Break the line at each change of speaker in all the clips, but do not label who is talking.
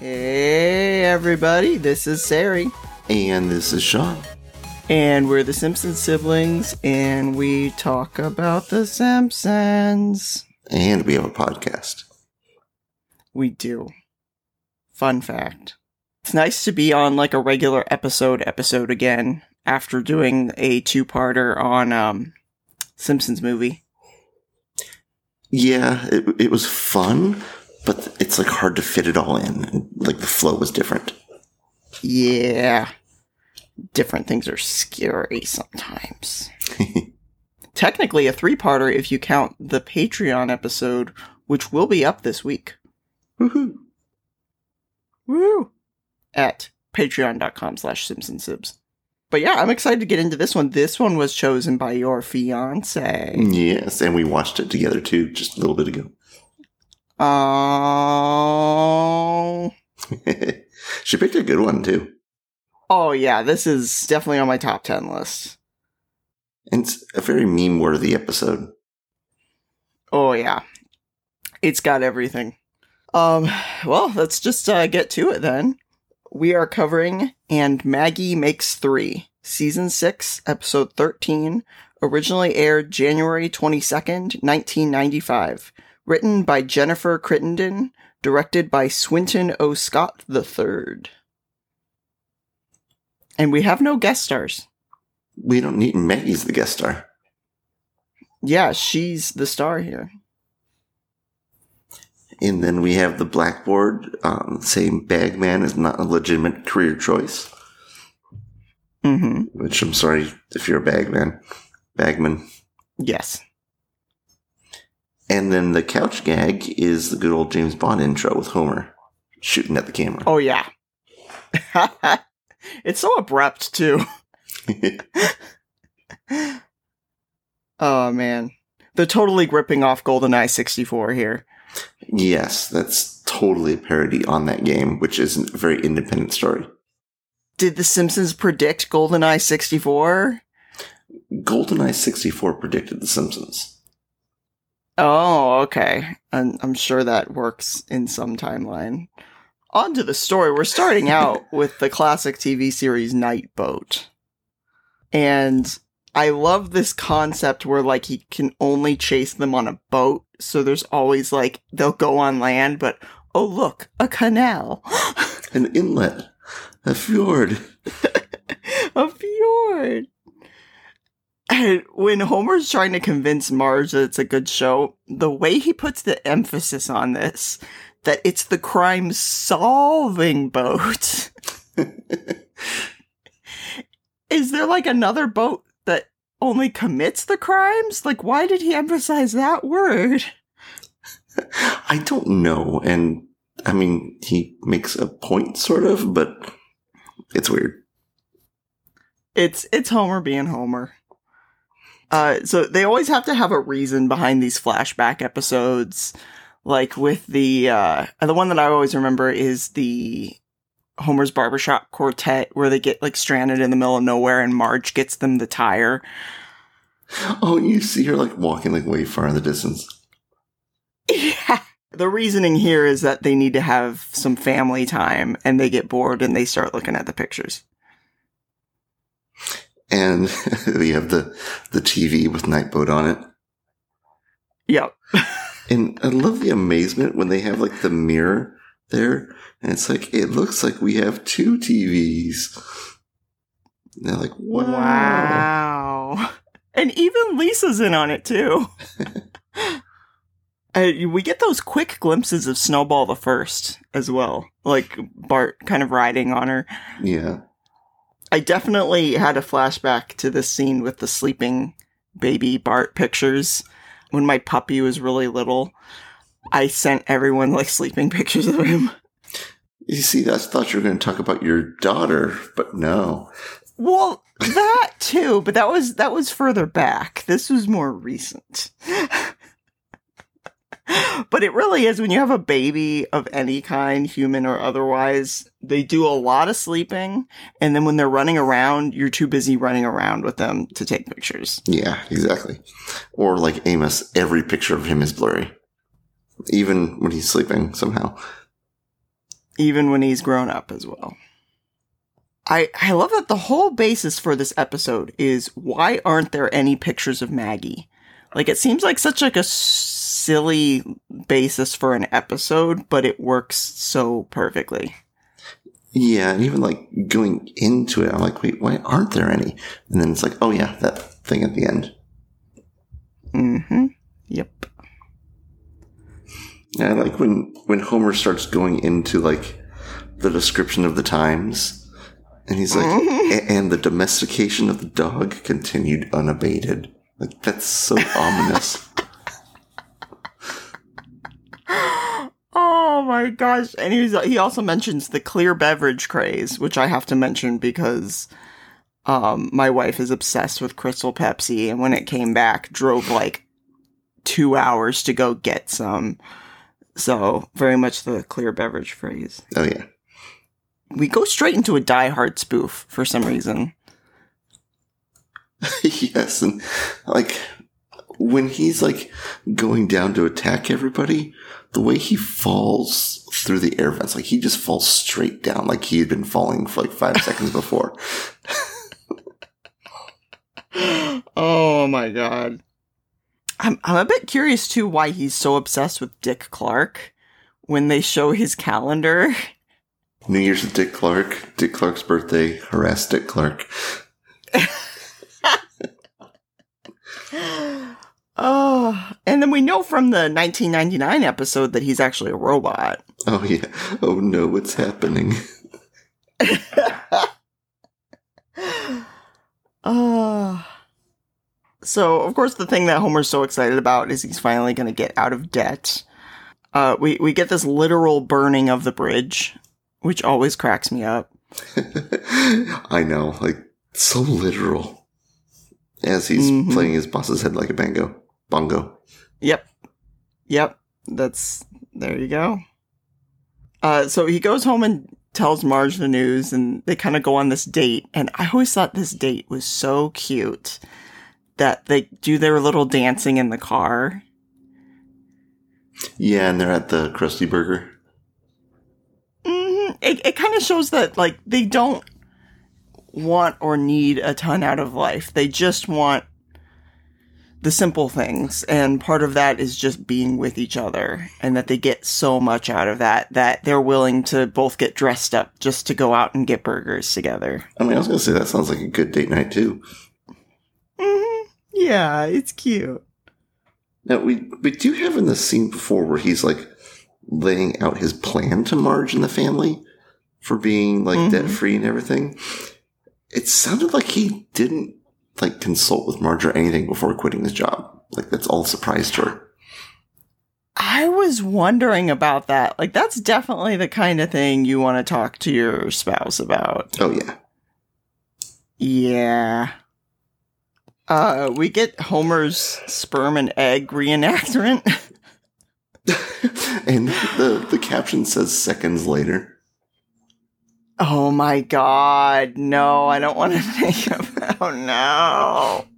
Hey, everybody, this is Sari,
And this is Sean.
and we're the Simpsons siblings, and we talk about the Simpsons.
And we have a podcast.
We do. Fun fact. It's nice to be on like a regular episode episode again after doing a two-parter on um Simpsons movie.
Yeah, it, it was fun, but it's like hard to fit it all in. Like the flow was different.
Yeah. Different things are scary sometimes. Technically a three-parter if you count the Patreon episode, which will be up this week.
Woohoo.
Woo! At patreon.com slash simpsonsibs. But yeah, I'm excited to get into this one. This one was chosen by your fiance.
Yes, and we watched it together too, just a little bit ago.
Oh.
she picked a good one too.
Oh yeah, this is definitely on my top 10 list.
It's a very meme worthy episode.
Oh yeah. It's got everything. Um, well, let's just uh, get to it then. We are covering And Maggie Makes Three, Season 6, Episode 13, originally aired January 22nd, 1995. Written by Jennifer Crittenden, directed by Swinton O. Scott III. And we have no guest stars.
We don't need Maggie's the guest star.
Yeah, she's the star here.
And then we have the blackboard um, saying Bagman is not a legitimate career choice.
Mm-hmm.
Which I'm sorry if you're a bagman. Bagman.
Yes.
And then the couch gag is the good old James Bond intro with Homer shooting at the camera.
Oh yeah. it's so abrupt too. oh man. They're totally gripping off GoldenEye 64 here.
yes, that's totally a parody on that game, which is a very independent story.
Did The Simpsons predict GoldenEye 64?
GoldenEye 64 predicted The Simpsons.
Oh, okay. I'm, I'm sure that works in some timeline. On to the story. We're starting out with the classic TV series Knight Boat. And I love this concept where like he can only chase them on a boat. So there's always like they'll go on land, but oh look, a canal.
An inlet, a fjord.
a fjord. When Homer's trying to convince Marge that it's a good show, the way he puts the emphasis on this, that it's the crime solving boat. Is there like another boat that only commits the crimes? Like, why did he emphasize that word?
I don't know. And I mean, he makes a point, sort of, but it's weird.
It's it's Homer being Homer. Uh, so they always have to have a reason behind these flashback episodes. Like with the uh, the one that I always remember is the Homer's barbershop quartet, where they get like stranded in the middle of nowhere, and Marge gets them the tire.
Oh, you see her like walking like way far in the distance.
Yeah. The reasoning here is that they need to have some family time, and they get bored and they start looking at the pictures.
And we have the the TV with Knight Boat on it.
Yep.
And I love the amazement when they have like the mirror there, and it's like it looks like we have two TVs. And they're like, wow.
Wow. And even Lisa's in on it too. uh, we get those quick glimpses of Snowball the First as well, like Bart kind of riding on her.
Yeah.
I definitely had a flashback to this scene with the sleeping baby Bart pictures when my puppy was really little. I sent everyone like sleeping pictures of him.
You see, I thought you were going to talk about your daughter, but no.
Well, that too, but that was that was further back. This was more recent. but it really is when you have a baby of any kind, human or otherwise, they do a lot of sleeping, and then when they're running around, you're too busy running around with them to take pictures.
Yeah, exactly. Or like Amos, every picture of him is blurry. Even when he's sleeping, somehow.
even when he's grown up as well. I I love that the whole basis for this episode is why aren't there any pictures of Maggie? Like it seems like such like a silly basis for an episode, but it works so perfectly.
Yeah, and even like going into it, I'm like, wait, why aren't there any? And then it's like, oh yeah, that thing at the end.
Mm-hmm. Yep.
Yeah, I like when when Homer starts going into like the description of the times, and he's like, "A- and the domestication of the dog continued unabated. Like that's so ominous.
Oh my gosh! And he's he also mentions the clear beverage craze, which I have to mention because um my wife is obsessed with Crystal Pepsi, and when it came back, drove like two hours to go get some. So very much the clear beverage phrase.
Oh yeah,
We go straight into a Die Hard spoof for some reason.
yes, and like when he's like going down to attack everybody, the way he falls through the air vents, like he just falls straight down, like he had been falling for like five seconds before.
oh my god. I'm I'm a bit curious too why he's so obsessed with Dick Clark when they show his calendar.
New Year's with Dick Clark, Dick Clark's birthday, harass Dick Clark.
Oh, and then we know from the 1999 episode that he's actually a robot.
Oh yeah. Oh no, what's happening?
Oh. So, of course, the thing that Homer's so excited about is he's finally going to get out of debt. Uh, we, we get this literal burning of the bridge, which always cracks me up.
I know, like so literal. As he's
Mhm.
playing his boss's head like a bango. Bongo.
Yep. Yep. That's there you go. Uh so he goes home and tells Marge the news and they kind of go on this date and I always thought this date was so cute that they do their little dancing in the car.
Yeah, and they're at the Krusty Burger.
hmm It it kind of shows that like they don't want or need a ton out of life. They just want the simple things and part of that is just being with each other and that they get so much out of that that they're willing to both get dressed up just to go out and get burgers together.
I mean, I was gonna say that sounds like a good date night too.
hmm Yeah, it's cute.
Now we we do have in the scene before where he's like laying out his plan to Marge and the family for being like
Mhm.
debt free and everything. It sounded like he didn't like consult with Marge or anything before quitting his job. Like that's all surprised her.
I was wondering about that. Like that's definitely the kind of thing you want to talk to your spouse about.
Oh yeah.
Yeah. Uh, we get Homer's sperm and egg reenactment.
and the the caption says seconds later.
oh my god, no, I don't want to think about no.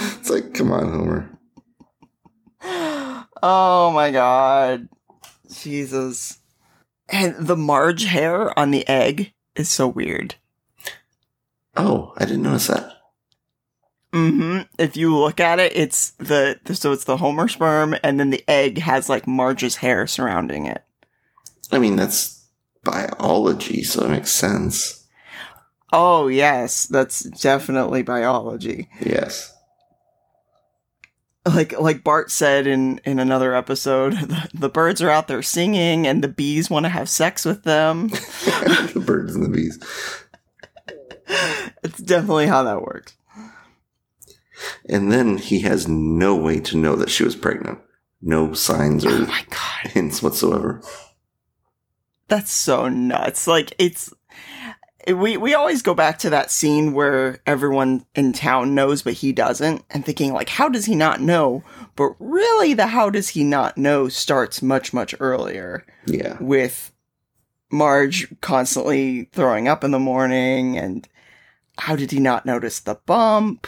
It's like, come on, Homer.
Oh my god. Jesus. And the Marge hair on the egg is so weird.
Oh, I didn't notice that.
Mm-hmm. If you look at it, it's the so it's the Homer sperm, and then the egg has like Marge's hair surrounding it.
I mean, that's biology, so it makes sense.
Oh yes, that's definitely biology.
Yes.
Like like Bart said in in another episode, the, the birds are out there singing, and the bees want to have sex with them.
the birds and the bees.
it's definitely how that works.
And then he has no way to know that she was pregnant. No signs
Oh
or
my god,
hints whatsoever.
that's so nuts! Like it's we we always go back to that scene where everyone in town knows but he doesn't and thinking like how does he not know but really the how does he not know starts much much earlier
Yeah.
with Marge constantly throwing up in the morning and how did he not notice the bump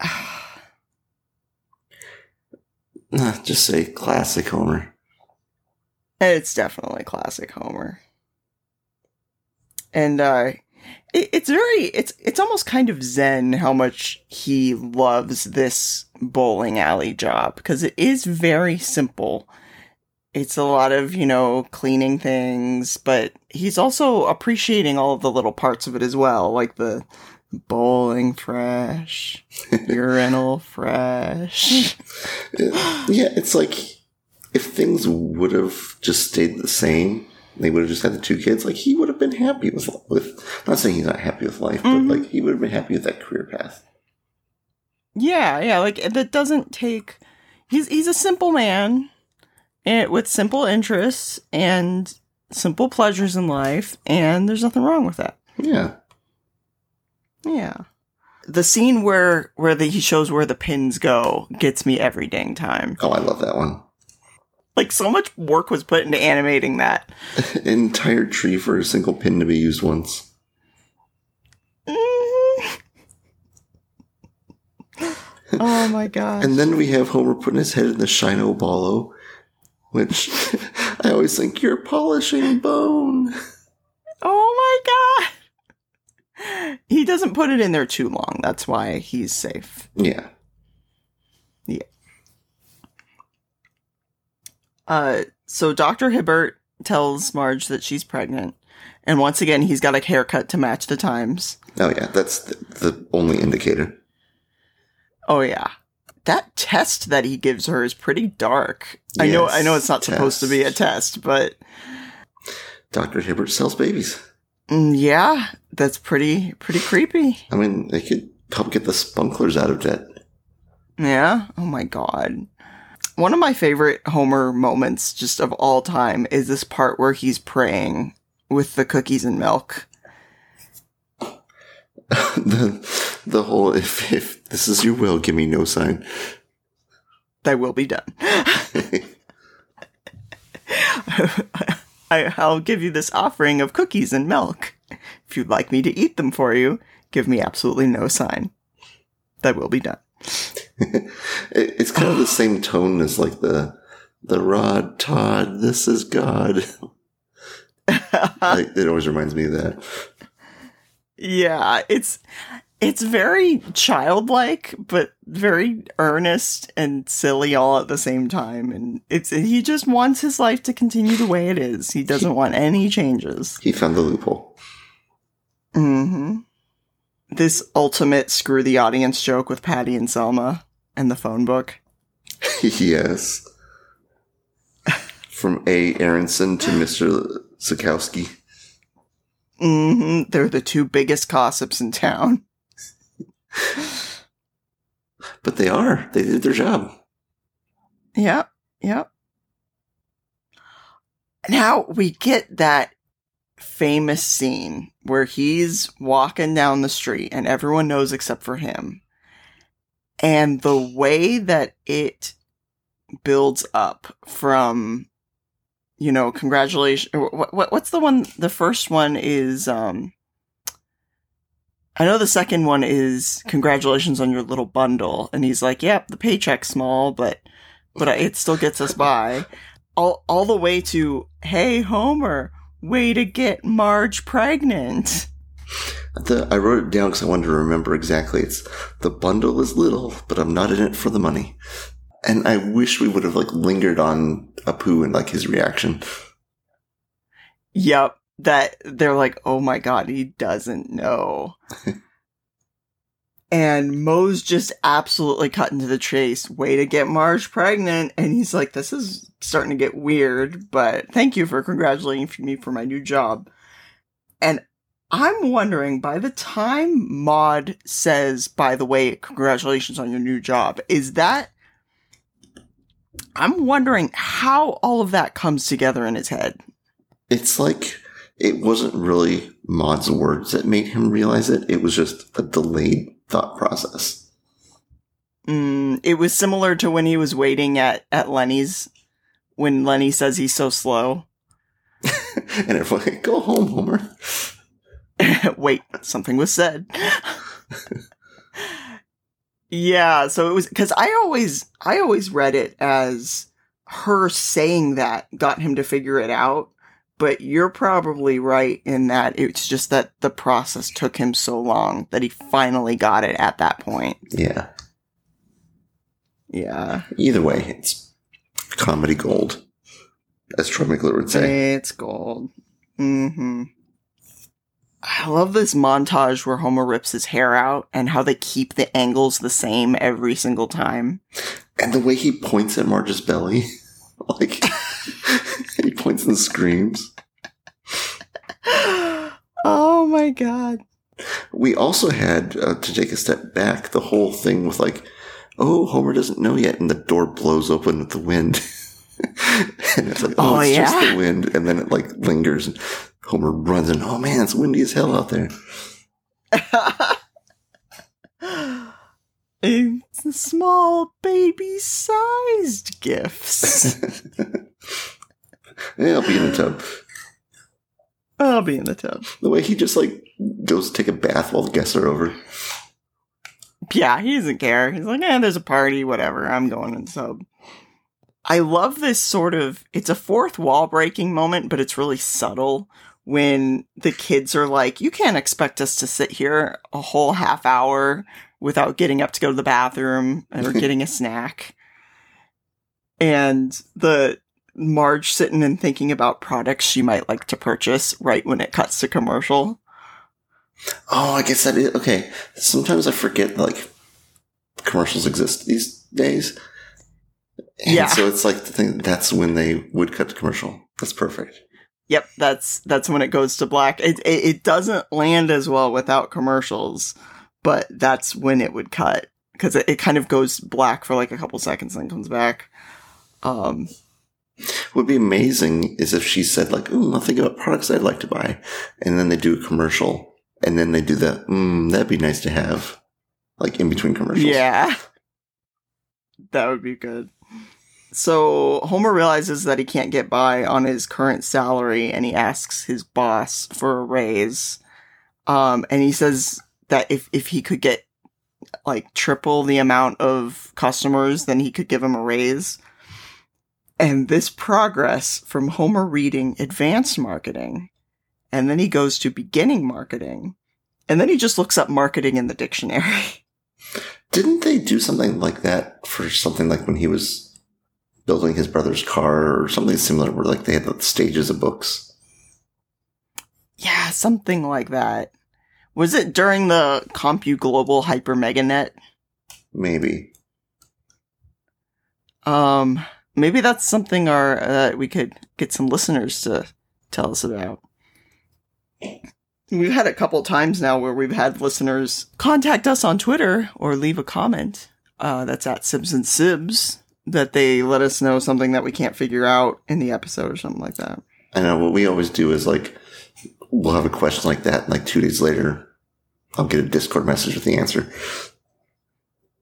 Just say classic Homer.
It's definitely classic Homer. And uh it, it's very it's it's almost kind of zen how much he loves this bowling alley job because it is very simple. It's a lot of, you know, cleaning things, but he's also appreciating all of the little parts of it as well, like the bowling fresh, urinal fresh.
yeah, it's like if things would have just stayed the same, they would have just had the two kids. Like he would have been happy with with. Not saying he's not happy with life,
Mhm.
but like he would have been happy with that career path.
Yeah, yeah, like that doesn't take. He's he's a simple man, and with simple interests and simple pleasures in life, and there's nothing wrong with that.
Yeah,
Yeah, the scene where where the, he shows where the pins go gets me every dang time.
oh, I love that one.
Like so much work was put into animating that.
An entire tree for a single pin to be used once.
Mhm. oh my god!
And then we have Homer putting his head in the Shine-O Ball-O, which I always think you're polishing bone.
Oh my god! He doesn't put it in there too long. That's why he's safe.
Yeah.
Uh, so Dr. Hibbert tells Marge that she's pregnant. And once again, he's got a haircut to match the times.
Oh yeah, that's the, the only indicator.
Oh, yeah. That test that he gives her is pretty dark. I know, I know it's not
Yes,
supposed to be a
test.
test, but
Dr. Hibbert sells babies.
mm, yeah, that's pretty, pretty creepy.
I mean, they could help get the Spucklers out of debt.
Yeah. Oh my god. One of my favorite Homer moments just of all time is this part where he's praying with the cookies and milk.
the the whole if if this is your will, give me no sign.
Thy will be done. I, I'll give you this offering of cookies and milk. If you'd like me to eat them for you, give me absolutely no sign. That will be done.
It, it's kind of the same tone as like the the Rod Todd. This is God. Like, it always reminds me of that.
yeah, it's it's very childlike, but very earnest and silly all at the same time. And it's he just wants his life to continue the way it is. He doesn't want any changes.
He found the loophole.
hmm This ultimate screw the audience joke with Patty and Selma and the phone book.
yes. From A. Aronson to Mr. Sikowski.
hmm They're the two biggest gossips in town.
But they are. They did their job.
Yep, yep. Now we get that famous scene where he's walking down the street and everyone knows except for him. And the way that it builds up from, you know, congratulations. What, what, what's the one? The first one is, um, I know the second one is congratulations on your little bundle. And he's like, yep, the paycheck's small, but but it still gets us by. All all the way to hey Homer, way to get Marge pregnant.
The, I wrote it down because I wanted to remember exactly. It's the bundle is little, but I'm not in it for the money. And I wish we would have like lingered on Apu and like his reaction.
Yep, that they're like, oh my god, he doesn't know. and Moe's just absolutely cutting to the chase. Way to get Marge pregnant, and he's like, this is starting to get weird, but thank you for congratulating me for my new job. And I'm wondering, by the time Maud says, by the way, congratulations on your new job, is that. I'm wondering how all of that comes together in his head.
It's like it wasn't really Maud's words that made him realize it. It was just a delayed thought process.
Mm, it was similar to when he was waiting at, at Lenny's, when Lenny says he's so slow.
and everyone, like, go home, Homer.
Wait, something was said. yeah, so it was because I always I always read it as her saying that got him to figure it out. But you're probably right in that it's just that the process took him so long that he finally got it at that point.
Yeah.
Yeah.
Either way, it's comedy gold, as Troy McClure would say.
It's gold. hmm I love this montage where Homer rips his hair out and how they keep the angles the same every single time.
And the way he points at Marge's belly, like he points and screams.
oh my god.
We also had uh, to take a step back the whole thing with like, oh, Homer doesn't know yet, and the door blows open with the wind. and it's like, oh,
Oh,
it's just
yeah?
the wind, and then it like lingers, and Homer runs, and oh man, it's windy as hell out there.
it's small baby sized gifts.
yeah, I'll be in the tub.
I'll be in the tub.
The way he just like goes to take a bath while the guests are over.
Yeah, he doesn't care. He's like, eh, there's a party, whatever. I'm going in the tub. I love this sort of it's a fourth wall breaking moment, but it's really subtle when the kids are like, You can't expect us to sit here a whole half hour without getting up to go to the bathroom or getting a snack. And the Marge sitting and thinking about products she might like to purchase right when it cuts to commercial.
Oh, I guess that is okay. Sometimes I forget like commercials exist these days. And
Yeah.
So it's like the thing that's when they would cut the commercial. That's perfect.
Yep, that's that's when it goes to black. It, it it doesn't land as well without commercials, but that's when it would cut because it, it kind of goes black for like a couple seconds and then comes back. Um,
Would be amazing is if she said like, "Ooh, I'll think about products I'd like to buy," and then they do a commercial, and then they do the, mm, "That'd be nice to have," like in between commercials.
yeah, that would be good. So Homer realizes that he can't get by on his current salary, and he asks his boss for a raise. Um, and he says that if if he could get like triple the amount of customers, then he could give him a raise. And this progress from Homer reading advanced marketing, and then he goes to beginning marketing, and then he just looks up marketing in the dictionary.
Didn't they do something like that for something like when he was building his brother's car or something similar, where like they had the stages of books?
yeah, something like that. Was it during the Compu Global Hyper Meganet?
Maybe.
Um, maybe that's something our uh, we could get some listeners to tell us about. We've had a couple times now where we've had listeners contact us on Twitter or leave a comment. Uh, that's at Sibs and Sibs that they let us know something that we can't figure out in the episode or something like that.
I know what we always do is like we'll have a question like that, and like two days later, I'll get a Discord message with the answer.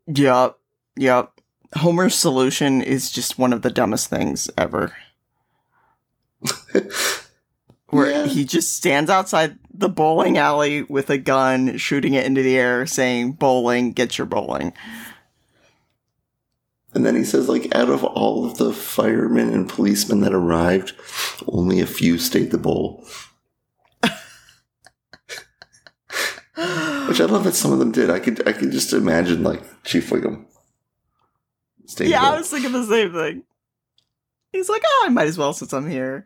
Yup, yup. Homer's solution is just one of the dumbest things ever. Where
Yeah.
he just stands outside the bowling alley with a gun, shooting it into the air, saying, Bowling, get your bowling.
And then he says, like, out of all of the firemen and policemen that arrived, only a few stayed the bowl. Which I love that some of them did. I could I could just imagine like Chief Wiggum. staying
yeah, I was thinking the same thing. He's like, oh, I might as well since I'm here.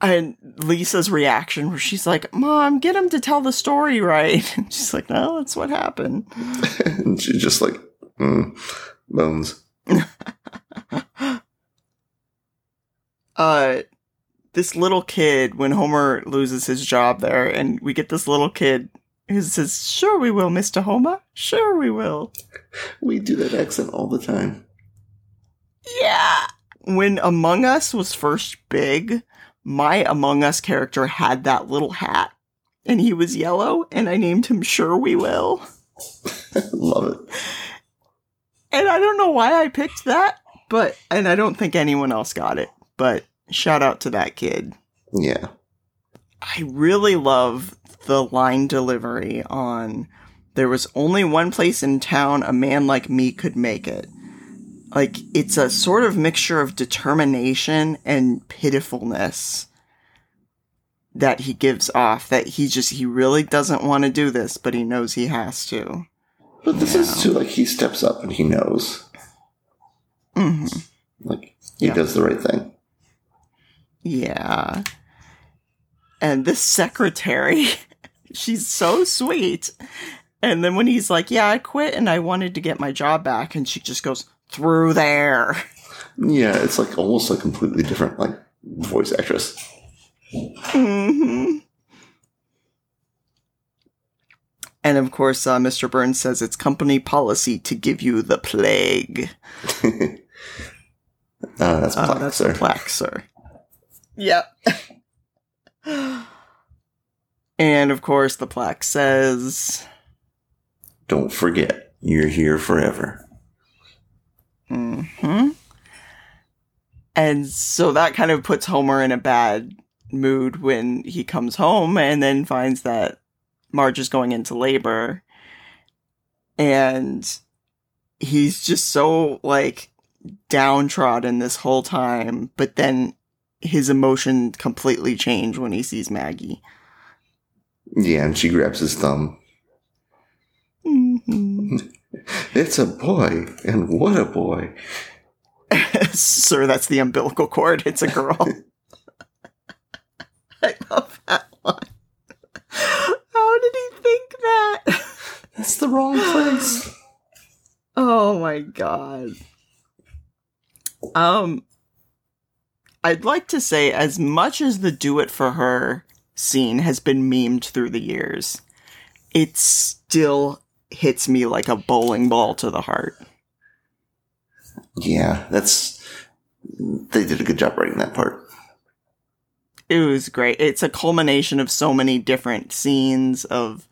And Lisa's reaction, where she's like, Mom, get him to tell the story right. And she's like, No, that's what happened.
and she's just like, mm, bones.
uh this little kid when Homer loses his job there and we get this little kid who says, Sure we will, Mr. Homer. Sure we will.
We do that accent all the time.
Yeah. When Among Us was first big, my Among Us character had that little hat. And he was yellow, and I named him Sure We Will.
love it.
And I don't know why I picked that, but and I don't think anyone else got it. But shout out to that kid.
Yeah.
I really love the line delivery on there was only one place in town a man like me could make it. like it's a sort of mixture of determination and pitifulness that he gives off that he just he really doesn't want to do this but he knows he has to
But this is too like he steps up and he knows.
Hmm
Like he
Yeah.
does the right thing.
yeah and this secretary she's so sweet and then when he's like yeah i quit and i wanted to get my job back and she just goes through there
Yeah, it's like almost a completely different like voice actress.
Mm-hmm. And of course, uh, Mr. Burns says it's company policy to give you the plague.
Uh, that's
Uh, that's
sir.
the plaque, sir. Yep. and of course, the plaque says,
Don't forget, you're here forever.
hmm And so that kind of puts Homer in a bad mood when he comes home and then finds that Marge is going into labor. And he's just so like downtrodden this whole time, but then his emotion completely change when he sees Maggie.
Yeah, and she grabs his thumb.
Mhm.
It's a boy, and what a boy.
Sir, that's the umbilical cord. It's a girl. I love that one. How did he think that?
That's the wrong place.
Oh my god. Um I'd like to say as much as the do it for her scene has been memed through the years, it still hits me like a bowling ball to the heart.
Yeah, that's. They did a good job writing that part.
It was great. It's a culmination of so many different scenes of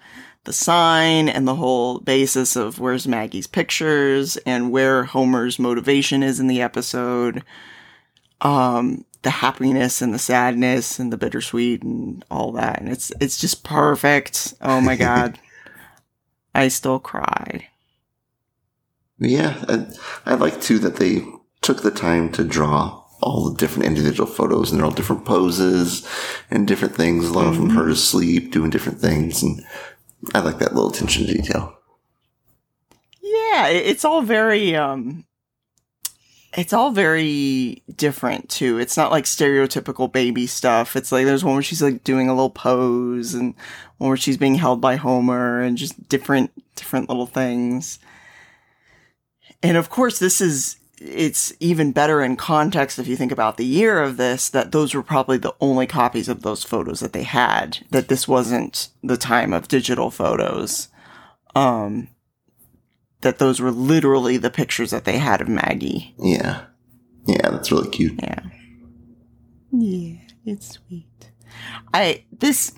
the sign and the whole basis of where's Maggie's pictures and where Homer's motivation is in the episode. Um, the happiness and the sadness and the bittersweet and all that. And it's it's just perfect. Oh my god. I still cried.
Yeah, I, I like too that they took the time to draw all the different individual photos, and they're all different poses and different things. A lot of them her asleep, doing different things, and I like that little attention to detail.
Yeah, it's all very um it's all very different too. It's not like stereotypical baby stuff. It's like there's one where she's like doing a little pose and one where she's being held by Homer and just different different little things. And of course this is it's even better in context if you think about the year of this that those were probably the only copies of those photos that they had that this wasn't the time of digital photos. Um that those were literally the pictures that they had of Maggie.
Yeah, yeah, that's really cute.
Yeah. Yeah, it's sweet. I this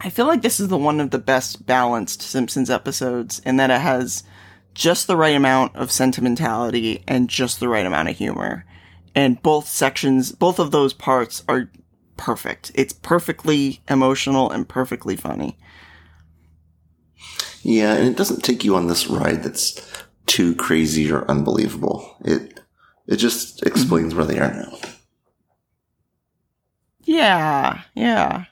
I feel like this is the one of the best balanced Simpsons episodes in that it has just the right amount of sentimentality and just the right amount of humor. And both sections, both of those parts are perfect. It's perfectly emotional and perfectly funny.
Yeah, and it doesn't take you on this ride that's too crazy or unbelievable. It it just explains mm-hmm. where they are now.
Yeah, yeah.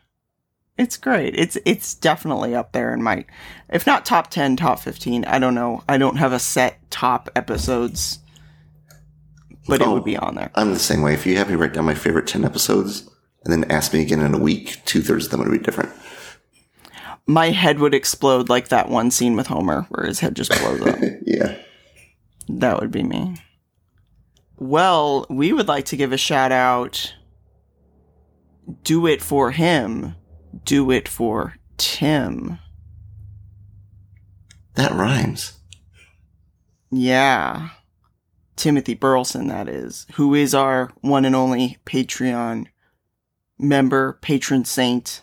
It's great. It's it's definitely up there in my if not top 10, top 15. I don't know. I don't have a set top episodes. But it
Oh.
would be oh, on there.
I'm the same way. If you have me write down my favorite ten episodes and then ask me again in a week, two thirds of them would be different.
My head would explode like that one scene with Homer where his head just blows up.
yeah.
That would be me. Well, we would like to give a shout out. Do it for him. Do it for Tim.
That rhymes.
Yeah. Timothy Burleson, that is, who is our one and only Patreon member, patron saint.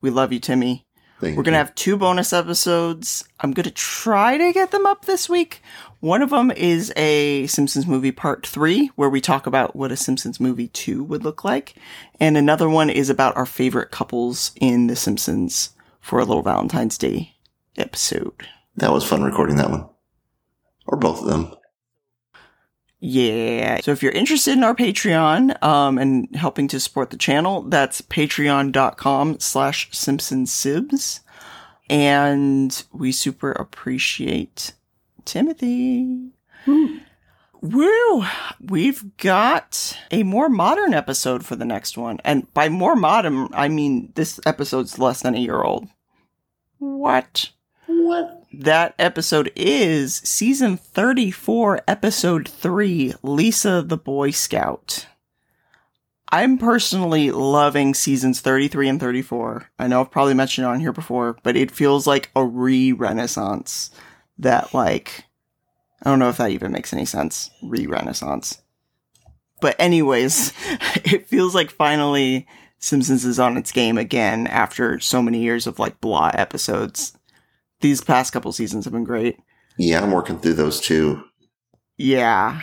We love you, Timmy.
Thank
We're going to have two bonus episodes. I'm going to try to get them up this week. One of them is a Simpsons movie part three, where we talk about what a Simpsons movie two would look like. And another one is about our favorite couples in The Simpsons for a little Valentine's Day episode.
That was fun recording that one. Or both of them.
Yeah. So if you're interested in our Patreon, um, and helping to support the channel, that's patreon.com slash simpsonsibs. And we super appreciate Timothy. Woo! We've got a more modern episode for the next one. And by more modern, I mean this episode's less than a year old. What?
What?
That episode is season 34, episode 3 Lisa the Boy Scout. I'm personally loving seasons 33 and 34. I know I've probably mentioned it on here before, but it feels like a re renaissance that, like, I don't know if that even makes any sense. Re renaissance. But, anyways, it feels like finally Simpsons is on its game again after so many years of, like, blah episodes these past couple seasons have been great.
Yeah, I'm working through those too.
Yeah.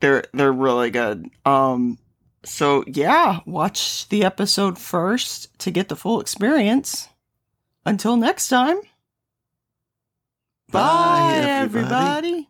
They're they're really good. Um so yeah, watch the episode first to get the full experience. Until next time.
Bye,
Bye
everybody.
everybody.